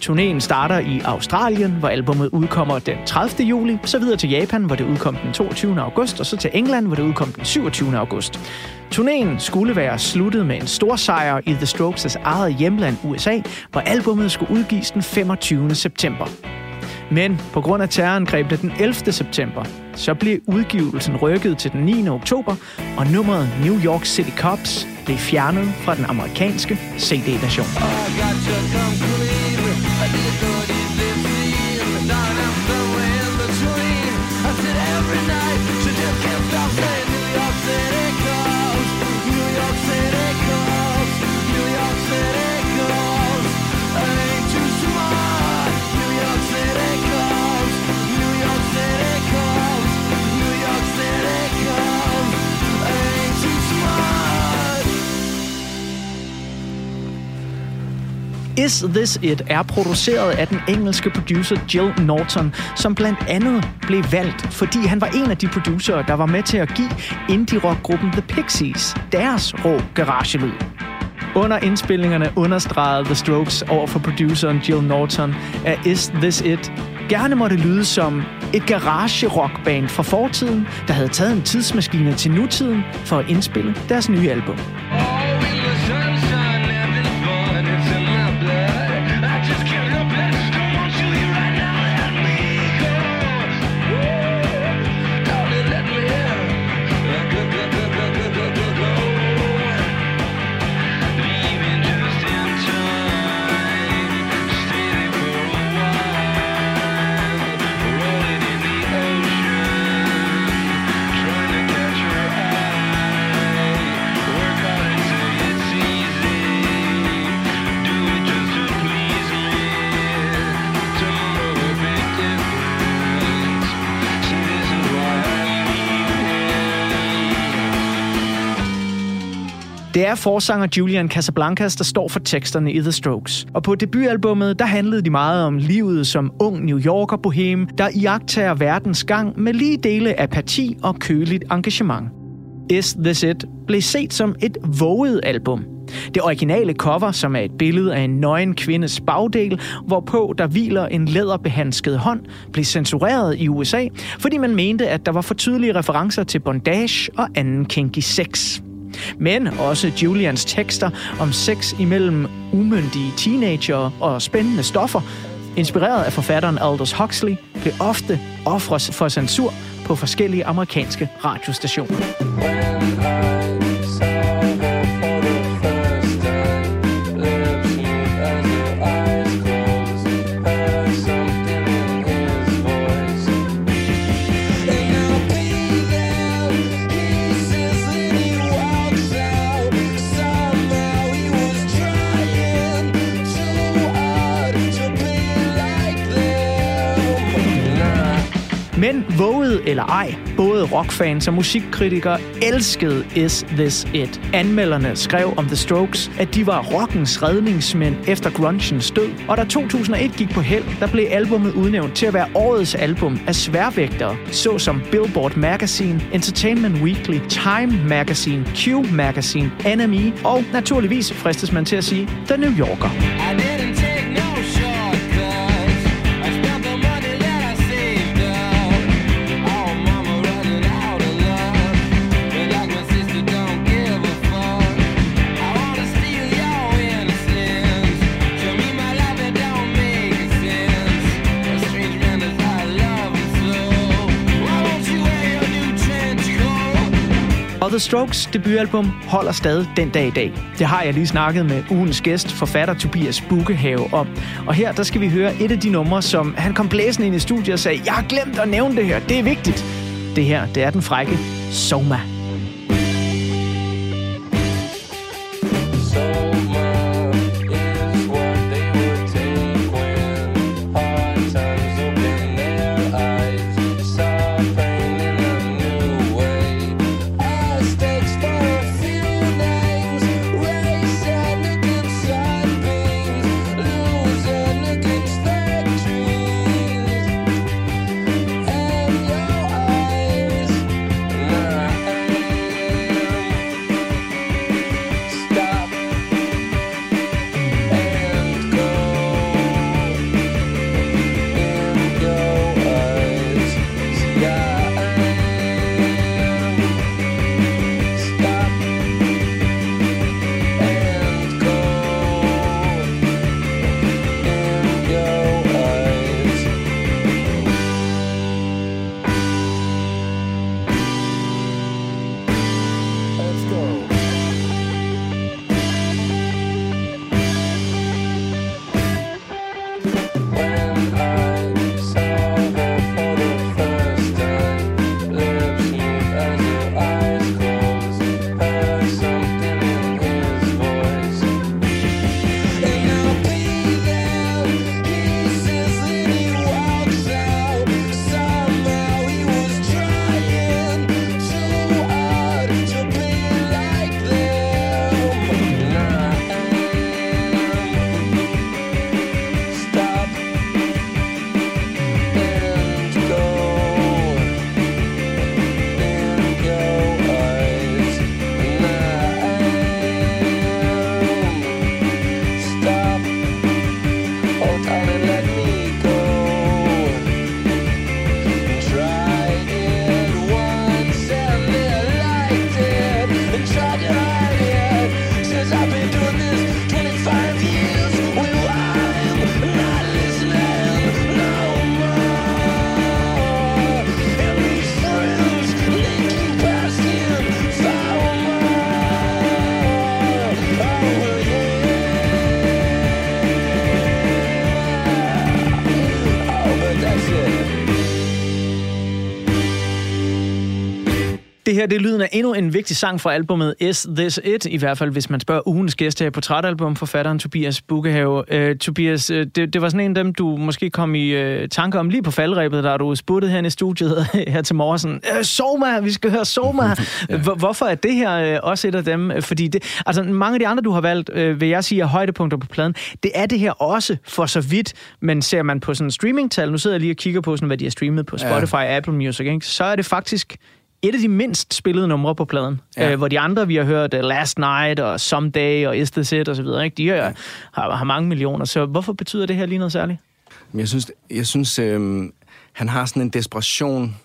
Speaker 1: Turnéen starter i Australien, hvor albummet udkommer den 30. juli, så videre til Japan, hvor det udkom den 22. august, og så til England, hvor det udkom den 27. august. Turnéen skulle være sluttet med en stor sejr i The Strokes' eget hjemland USA, hvor albummet skulle udgives den 25. september. Men på grund af terrorangrebene den 11. september, så blev udgivelsen rykket til den 9. oktober, og nummeret New York City Cops blev fjernet fra den amerikanske CD-version.
Speaker 6: I
Speaker 1: Is This It er produceret af den engelske producer Jill Norton, som blandt andet blev valgt, fordi han var en af de producerer, der var med til at give indie-rockgruppen The Pixies deres rå garagelyd. Under indspillingerne understregede The Strokes over for produceren Jill Norton, at Is This It gerne måtte lyde som et garage-rockband fra fortiden, der havde taget en tidsmaskine til nutiden for at indspille deres nye album. Det er forsanger Julian Casablancas, der står for teksterne i The Strokes. Og på debutalbummet, der handlede de meget om livet som ung New Yorker bohem, der iagtager verdens gang med lige dele apati og køligt engagement. Is This It blev set som et våget album. Det originale cover, som er et billede af en nøgen kvindes bagdel, hvorpå der hviler en læderbehandsket hånd, blev censureret i USA, fordi man mente, at der var for tydelige referencer til bondage og anden kinky sex. Men også Julians tekster om sex imellem umyndige teenager og spændende stoffer, inspireret af forfatteren Aldous Huxley, blev ofte ofres for censur på forskellige amerikanske radiostationer. Våget eller ej, både rockfans og musikkritikere elskede Is This It. Anmelderne skrev om The Strokes, at de var rockens redningsmænd efter grungens død. Og da 2001 gik på held, der blev albummet udnævnt til at være årets album af sværvægtere, såsom Billboard Magazine, Entertainment Weekly, Time Magazine, Q Magazine, NME og naturligvis fristes man til at sige The New Yorker.
Speaker 6: I didn't The
Speaker 1: Strokes debutalbum holder stadig den dag i dag. Det har jeg lige snakket med ugens gæst, forfatter Tobias Bukkehave om. Og her der skal vi høre et af de numre, som han kom blæsende ind i studiet og sagde, jeg har glemt at nævne det her, det er vigtigt. Det her, det er den frække Soma.
Speaker 6: Her
Speaker 1: det er lyden af endnu en vigtig sang fra albumet Is This It, i hvert fald hvis man spørger ugens gæst her på portrætalbum, forfatteren Tobias Bukkehave. Uh, Tobias, uh, det, det var sådan en af dem, du måske kom i uh, tanke om lige på faldrebet, da du spurgte her i studiet (laughs) her til morgen. Sådan, uh, Soma, vi skal høre Soma. (laughs) ja. Hvorfor er det her uh, også et af dem? Fordi det, altså, mange af de andre, du har valgt, uh, vil jeg sige, er højdepunkter på pladen. Det er det her også, for så vidt, men ser man på sådan streamingtal, nu sidder jeg lige og kigger på, sådan, hvad de har streamet på Spotify og Apple Music, ikke? så er det faktisk et af de mindst spillede numre på pladen,
Speaker 2: Ja.
Speaker 1: ja. øh, hvor de andre, vi har hørt, uh, Last Night og Someday og Is It og så videre, ikke? de har, har, har mange millioner. Så hvorfor betyder det her lige noget særligt?
Speaker 2: Jeg synes, jeg synes øh, han har sådan en desperation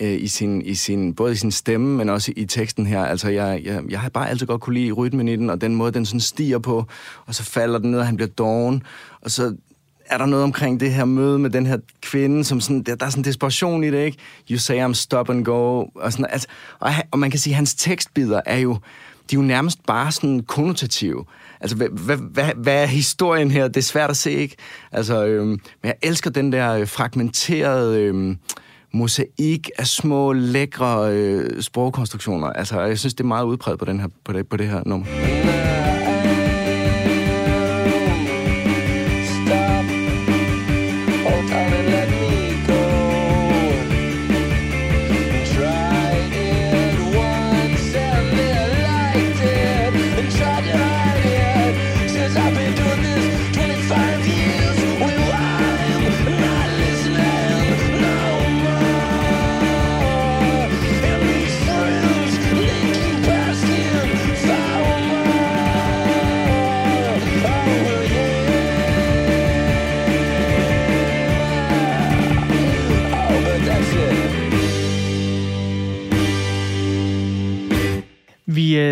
Speaker 2: øh, i sin, i sin, både i sin stemme, men også i teksten her. Altså, jeg, jeg, jeg har bare altid godt kunne lide rytmen i den, og den måde, den sådan stiger på, og så falder den ned, og han bliver doven, og så er der noget omkring det her møde med den her kvinde, som sådan, der, der er sådan desperation i det, ikke? You say I'm stop and go, og sådan, altså, og, og man kan sige, at hans tekstbider er jo, de er jo nærmest bare sådan konnotative. Altså, hvad, hvad, hvad, hvad er historien her? Det er svært at se, ikke? Altså, øhm, men jeg elsker den der øh, fragmenterede øhm, mosaik af små, lækre øh, sprogkonstruktioner. Altså, jeg synes, det er meget udpræget på, den her, på, det, på det her nummer.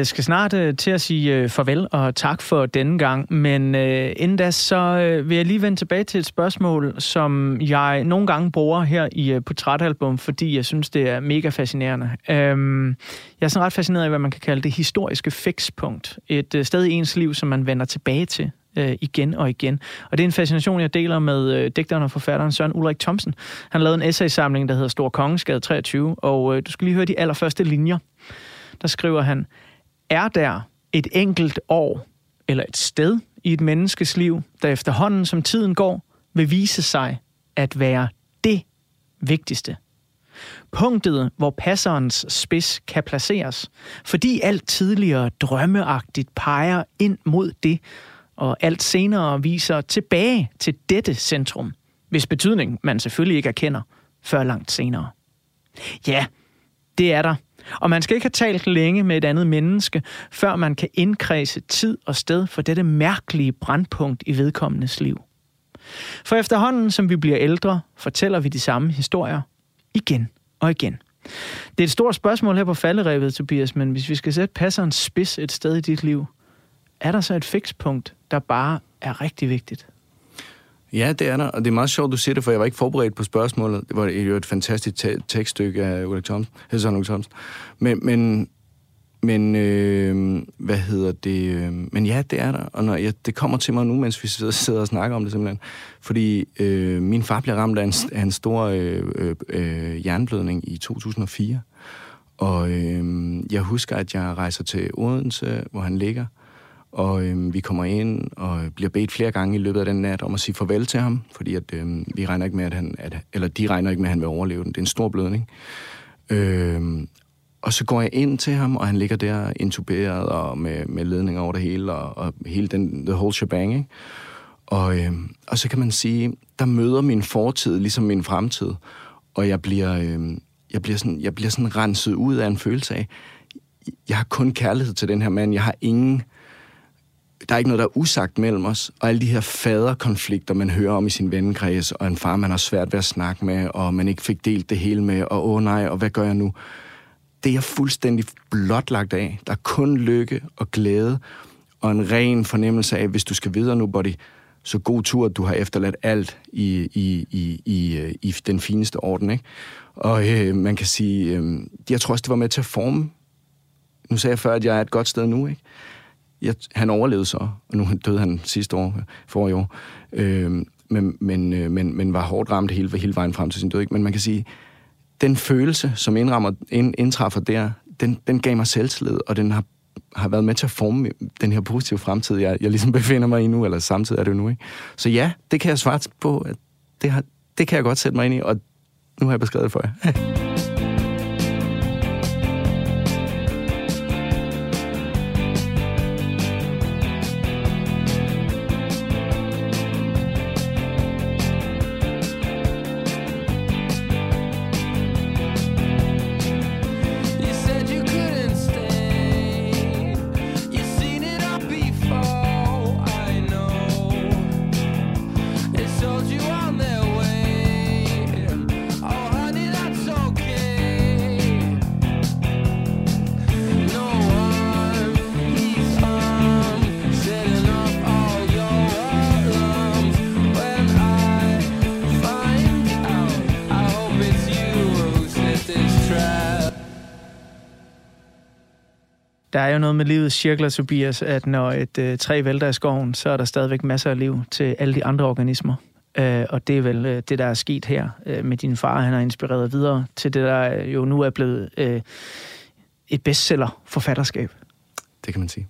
Speaker 1: Vi øh, skal snart øh, til at sige øh, farvel og tak for denne gang, men øh, inden da, så øh, vil jeg lige vende tilbage til et spørgsmål, som jeg nogle gange bruger her i øh, Portrætalbum, fordi jeg synes, det er mega fascinerende. Øhm, jeg er sådan ret fascineret af, hvad man kan kalde det historiske fikspunkt. Et øh, sted i ens liv, som man vender tilbage til øh, igen og igen. Og det er en fascination, jeg deler med øh, digteren og forfatteren Søren Ulrik Thomsen. Han lavede en essaysamling, der hedder Stor Kongeskade 23, og øh, du skal lige høre de allerførste linjer der skriver han, er der et enkelt år eller et sted i et menneskes liv, der efterhånden som tiden går, vil vise sig at være det vigtigste. Punktet, hvor passerens spids kan placeres, fordi alt tidligere drømmeagtigt peger ind mod det, og alt senere viser tilbage til dette centrum, hvis betydning man selvfølgelig ikke erkender før langt senere. Ja, det er der. Og man skal ikke have talt længe med et andet menneske, før man kan indkredse tid og sted for dette mærkelige brandpunkt i vedkommendes liv. For efterhånden, som vi bliver ældre, fortæller vi de samme historier igen og igen. Det er et stort spørgsmål her på falderevet, Tobias, men hvis vi skal sætte passeren spids et sted i dit liv, er der så et fikspunkt, der bare er rigtig vigtigt?
Speaker 2: Ja, det er der, og det er meget sjovt, du siger det, for jeg var ikke forberedt på spørgsmålet. Det var jo et fantastisk te- tekststykke af Ulrik Thomsen, Thoms. Søren Thomsen. Men, men, men øh, hvad hedder det? Øh, men ja, det er der, og når jeg, det kommer til mig nu, mens vi sidder, sidder og snakker om det simpelthen. Fordi øh, min far blev ramt af en, af en stor øh, øh, øh, jernblødning i 2004. Og øh, jeg husker, at jeg rejser til Odense, hvor han ligger, og øh, vi kommer ind og bliver bedt flere gange i løbet af den nat om at sige farvel til ham, fordi at, øh, vi regner ikke med, at han, at, eller de regner ikke med, at han vil overleve den. Det er en stor blødning. Øh, og så går jeg ind til ham, og han ligger der intuberet og med, med ledninger over det hele, og, og hele den the whole shebang, ikke? Og, øh, og så kan man sige, der møder min fortid ligesom min fremtid, og jeg bliver, øh, jeg bliver, sådan, jeg bliver sådan renset ud af en følelse af, jeg har kun kærlighed til den her mand, jeg har ingen, der er ikke noget, der er usagt mellem os, og alle de her faderkonflikter, man hører om i sin vennekreds, og en far, man har svært ved at snakke med, og man ikke fik delt det hele med, og åh nej, og hvad gør jeg nu? Det er jeg fuldstændig blotlagt af. Der er kun lykke og glæde, og en ren fornemmelse af, hvis du skal videre nu, buddy, så god tur, at du har efterladt alt i, i, i, i, i den fineste orden, ikke? Og øh, man kan sige, øh, jeg tror også, det var med til at forme. Nu sagde jeg før, at jeg er et godt sted nu, ikke? Jeg, han overlevede så, og nu døde han sidste år, for i år, øh, men, men, øh, men, men var hårdt ramt hele, hele vejen frem til sin død. Ikke? Men man kan sige, den følelse, som indrammer, ind, indtræffer der, den, den gav mig selvtillid, og den har, har været med til at forme den her positive fremtid, jeg, jeg ligesom (laughs) befinder mig i nu, eller samtidig er det jo nu. Ikke? Så ja, det kan jeg svare på, at det, har, det kan jeg godt sætte mig ind i, og nu har jeg beskrevet det for jer. (laughs)
Speaker 1: Der er jo noget med livets cirkler, Tobias, at når et øh, træ vælter i skoven, så er der stadigvæk masser af liv til alle de andre organismer. Øh, og det er vel øh, det, der er sket her øh, med din far. Han har inspireret videre til det, der øh, jo nu er blevet øh, et bestseller-forfatterskab.
Speaker 2: Det kan man sige.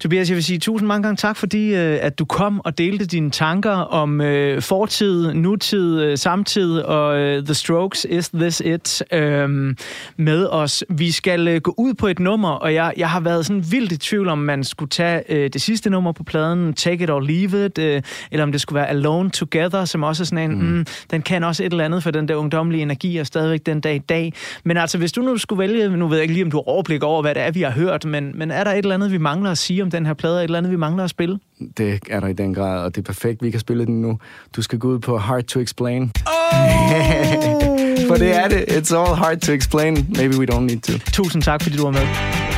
Speaker 1: Tobias, jeg vil sige tusind mange gange tak, fordi øh, at du kom og delte dine tanker om øh, fortid, nutid, øh, samtid og øh, The Strokes, Is This It, øh, med os. Vi skal øh, gå ud på et nummer, og jeg, jeg har været sådan vildt i tvivl om, man skulle tage øh, det sidste nummer på pladen, Take It or Leave It, øh, eller om det skulle være Alone Together, som også er sådan en, mm. Mm, den kan også et eller andet for den der ungdommelige energi, og stadigvæk den dag i dag. Men altså, hvis du nu skulle vælge, nu ved jeg ikke lige, om du har overblik over, hvad det er, vi har hørt, men, men er der et eller andet, vi mangler at sige om den her plade, et eller andet, vi mangler at spille?
Speaker 2: Det er der i den grad, og det er perfekt. Vi kan spille den nu. Du skal gå ud på Hard to Explain. Oh! (laughs) For det er det. It's all hard to explain. Maybe we don't need to.
Speaker 1: Tusind tak, fordi du var med.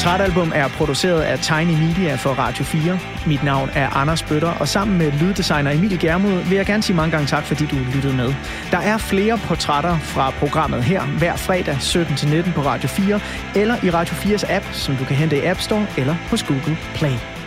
Speaker 1: Portrætalbum er produceret af Tiny Media for Radio 4. Mit navn er Anders Bøtter, og sammen med lyddesigner Emil Germod vil jeg gerne sige mange gange tak, fordi du lyttede med. Der er flere portrætter fra programmet her hver fredag 17-19 på Radio 4, eller i Radio 4's app, som du kan hente i App Store eller hos Google Play.